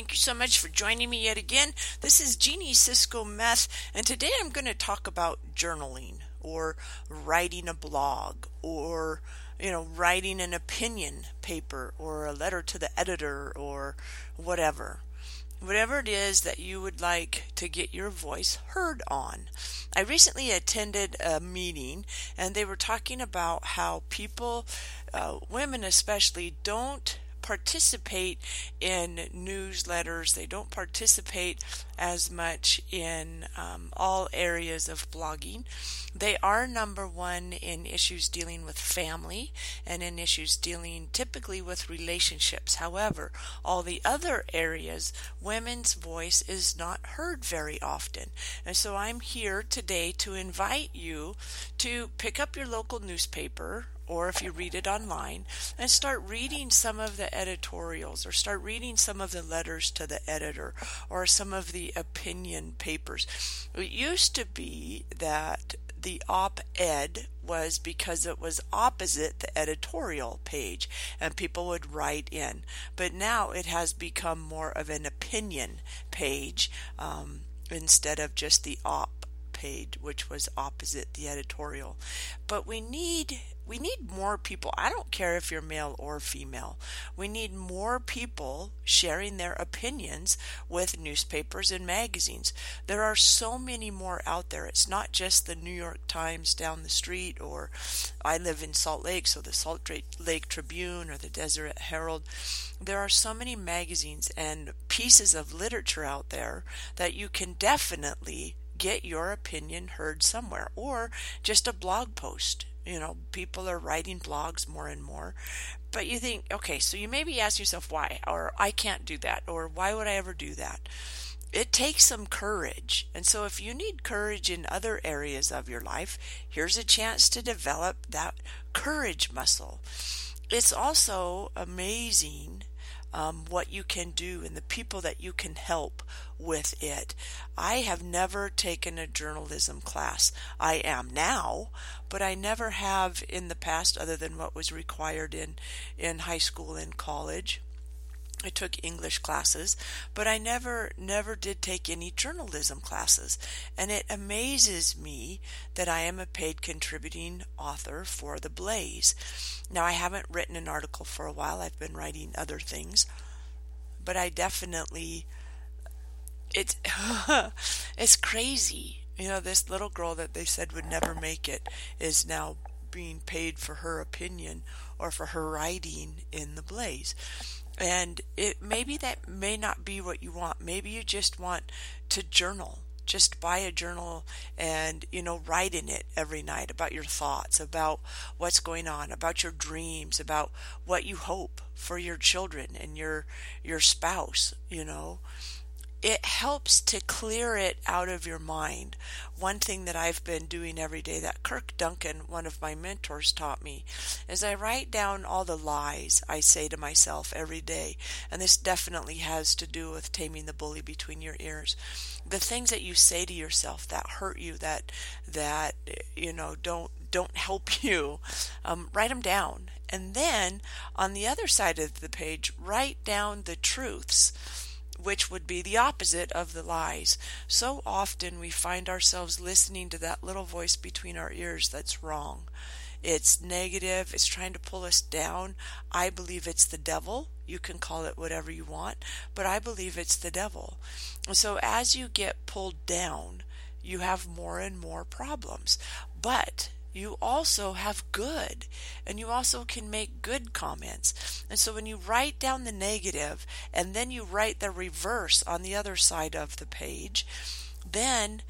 Thank you so much for joining me yet again. This is Jeannie Cisco Meth, and today I'm going to talk about journaling or writing a blog or you know writing an opinion paper or a letter to the editor or whatever whatever it is that you would like to get your voice heard on. I recently attended a meeting and they were talking about how people, uh, women especially, don't participate in newsletters. They don't participate as much in um, all areas of blogging. They are number one in issues dealing with family and in issues dealing typically with relationships. However, all the other areas, women's voice is not heard very often. And so I'm here today to invite you to pick up your local newspaper or if you read it online, and start reading some of the editorials or start reading some of the letters to the editor or some of the opinion papers. It used to be that the op ed was because it was opposite the editorial page and people would write in. But now it has become more of an opinion page um, instead of just the op page, which was opposite the editorial. But we need we need more people. I don't care if you're male or female. We need more people sharing their opinions with newspapers and magazines. There are so many more out there. It's not just the New York Times down the street, or I live in Salt Lake, so the Salt Lake Tribune or the Deseret Herald. There are so many magazines and pieces of literature out there that you can definitely get your opinion heard somewhere or just a blog post you know, people are writing blogs more and more. But you think, okay, so you maybe ask yourself why, or I can't do that, or why would I ever do that? It takes some courage. And so if you need courage in other areas of your life, here's a chance to develop that courage muscle. It's also amazing um, what you can do and the people that you can help with it. I have never taken a journalism class. I am now, but I never have in the past other than what was required in, in high school and college. I took English classes, but I never never did take any journalism classes. And it amazes me that I am a paid contributing author for The Blaze. Now I haven't written an article for a while. I've been writing other things. But I definitely it's it's crazy. You know, this little girl that they said would never make it is now being paid for her opinion or for her writing in The Blaze and it maybe that may not be what you want. Maybe you just want to journal. Just buy a journal and you know write in it every night about your thoughts about what's going on about your dreams about what you hope for your children and your your spouse you know it helps to clear it out of your mind. One thing that I've been doing every day that Kirk Duncan, one of my mentors, taught me is I write down all the lies I say to myself every day. And this definitely has to do with taming the bully between your ears. The things that you say to yourself that hurt you, that, that, you know, don't, don't help you, um, write them down. And then on the other side of the page, write down the truths which would be the opposite of the lies. So often we find ourselves listening to that little voice between our ears that's wrong. It's negative, it's trying to pull us down. I believe it's the devil. You can call it whatever you want, but I believe it's the devil. So as you get pulled down, you have more and more problems. But you also have good and you also can make good comments. And so when you write down the negative and then you write the reverse on the other side of the page, then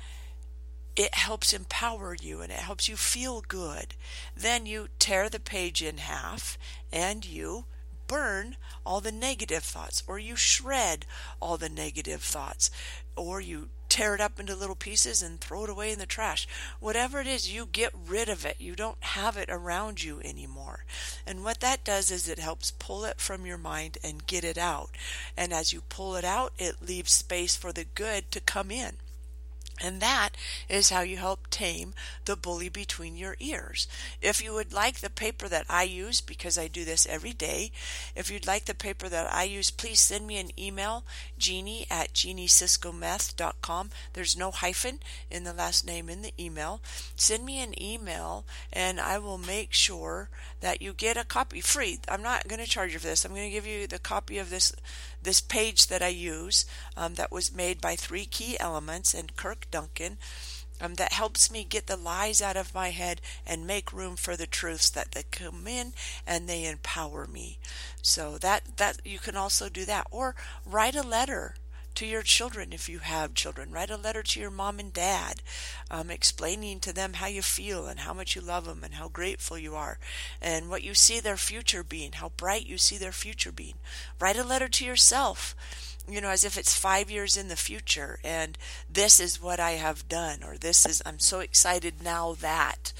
it helps empower you and it helps you feel good. Then you tear the page in half and you burn all the negative thoughts or you shred all the negative thoughts or you tear it up into little pieces and throw it away in the trash. Whatever it is, you get rid of it. You don't have it around you anymore. And what that does is it helps pull it from your mind and get it out. And as you pull it out, it leaves space for the good to come in. And that is how you help tame the bully between your ears. If you would like the paper that I use, because I do this every day, if you'd like the paper that I use, please send me an email, jeannie at jeannieciscometh.com. There's no hyphen in the last name in the email. Send me an email and I will make sure that you get a copy free. I'm not going to charge you for this. I'm going to give you the copy of this this page that I use um, that was made by Three Key Elements and Kirk Duncan. Um, that helps me get the lies out of my head and make room for the truths that they come in and they empower me. So that that you can also do that, or write a letter to your children if you have children. Write a letter to your mom and dad, um, explaining to them how you feel and how much you love them and how grateful you are and what you see their future being, how bright you see their future being. Write a letter to yourself you know, as if it's five years in the future and this is what I have done, or this is, I'm so excited now that,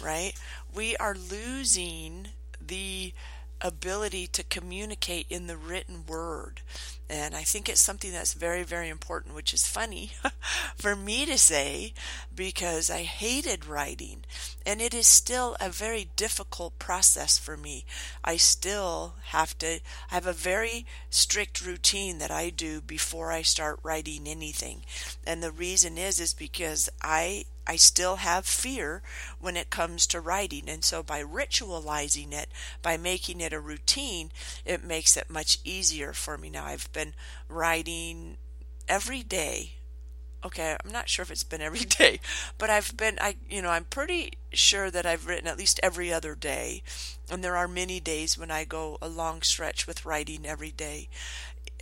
right? We are losing the ability to communicate in the written word. And I think it's something that's very, very important, which is funny for me to say because I hated writing. And it is still a very difficult process for me. I still have to have a very strict routine that I do before I start writing anything. And the reason is, is because I I still have fear when it comes to writing. And so by ritualizing it, by making it a routine, it makes it much easier for me now. I've been writing every day. Okay, I'm not sure if it's been every day, but I've been I you know, I'm pretty sure that I've written at least every other day. And there are many days when I go a long stretch with writing every day.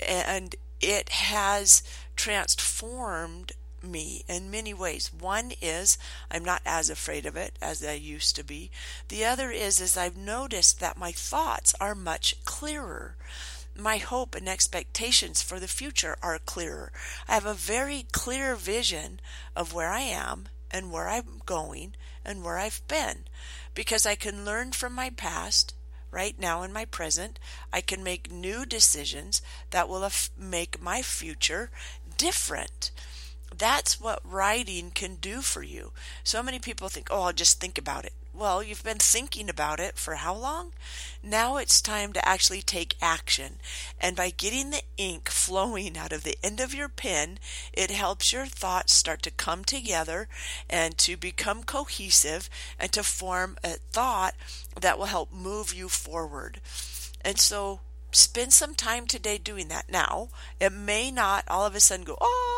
And it has transformed me in many ways. One is I'm not as afraid of it as I used to be. The other is is I've noticed that my thoughts are much clearer. My hope and expectations for the future are clearer. I have a very clear vision of where I am and where I'm going and where I've been because I can learn from my past right now in my present. I can make new decisions that will make my future different. That's what writing can do for you. So many people think, oh, I'll just think about it. Well, you've been thinking about it for how long? Now it's time to actually take action. And by getting the ink flowing out of the end of your pen, it helps your thoughts start to come together and to become cohesive and to form a thought that will help move you forward. And so spend some time today doing that. Now, it may not all of a sudden go, oh,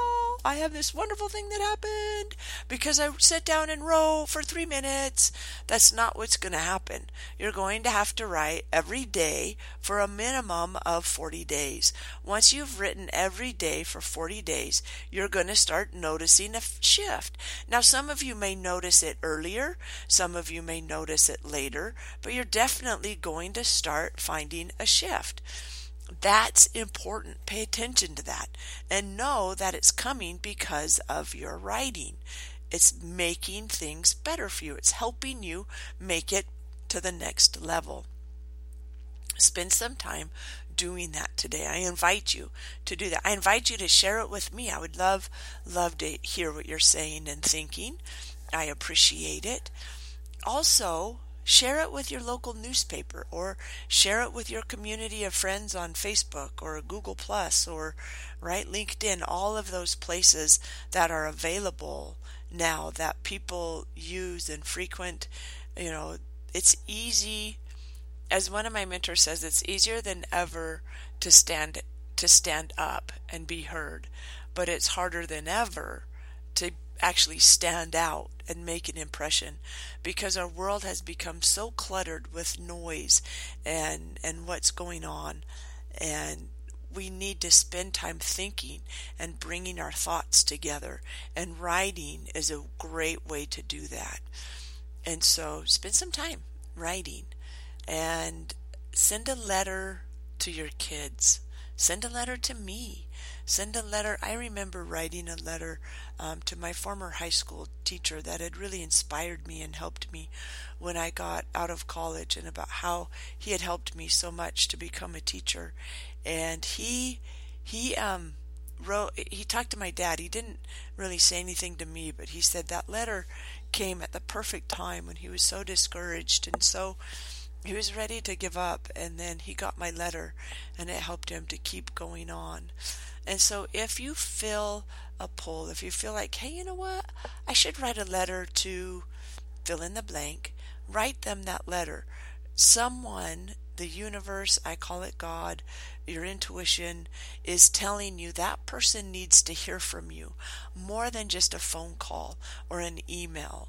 I have this wonderful thing that happened because I sat down and wrote for three minutes. That's not what's going to happen. You're going to have to write every day for a minimum of 40 days. Once you've written every day for 40 days, you're going to start noticing a shift. Now, some of you may notice it earlier, some of you may notice it later, but you're definitely going to start finding a shift. That's important. Pay attention to that and know that it's coming because of your writing. It's making things better for you. It's helping you make it to the next level. Spend some time doing that today. I invite you to do that. I invite you to share it with me. I would love love to hear what you're saying and thinking. I appreciate it. Also, share it with your local newspaper or share it with your community of friends on Facebook or Google Plus or right LinkedIn all of those places that are available now that people use and frequent. You know it's easy as one of my mentors says it's easier than ever to stand to stand up and be heard but it's harder than ever to actually stand out and make an impression because our world has become so cluttered with noise and and what's going on. And we need to spend time thinking and bringing our thoughts together. And writing is a great way to do that. And so spend some time writing and send a letter to your kids. Send a letter to me send a letter. I remember writing a letter um, to my former high school teacher that had really inspired me and helped me when I got out of college, and about how he had helped me so much to become a teacher. And he he um wrote he talked to my dad he didn't really say anything to me but he said that letter came at the perfect time when he was so discouraged and so he was ready to give up and then he got my letter and it helped him to keep going on. And so if you feel a pull if you feel like hey you know what? I should write a letter to fill in the blank write them that letter. Someone the universe, I call it God, your intuition is telling you that person needs to hear from you more than just a phone call or an email.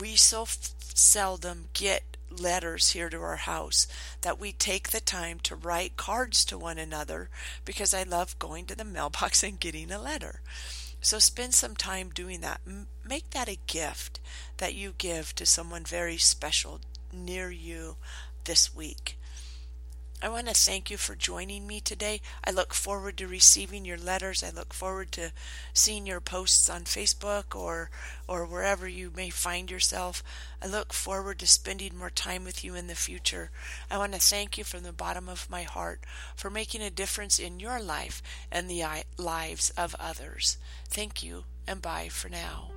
We so f- seldom get letters here to our house that we take the time to write cards to one another because I love going to the mailbox and getting a letter. So spend some time doing that. Make that a gift that you give to someone very special near you this week. I want to thank you for joining me today. I look forward to receiving your letters. I look forward to seeing your posts on Facebook or or wherever you may find yourself. I look forward to spending more time with you in the future. I want to thank you from the bottom of my heart for making a difference in your life and the lives of others. Thank you and bye for now.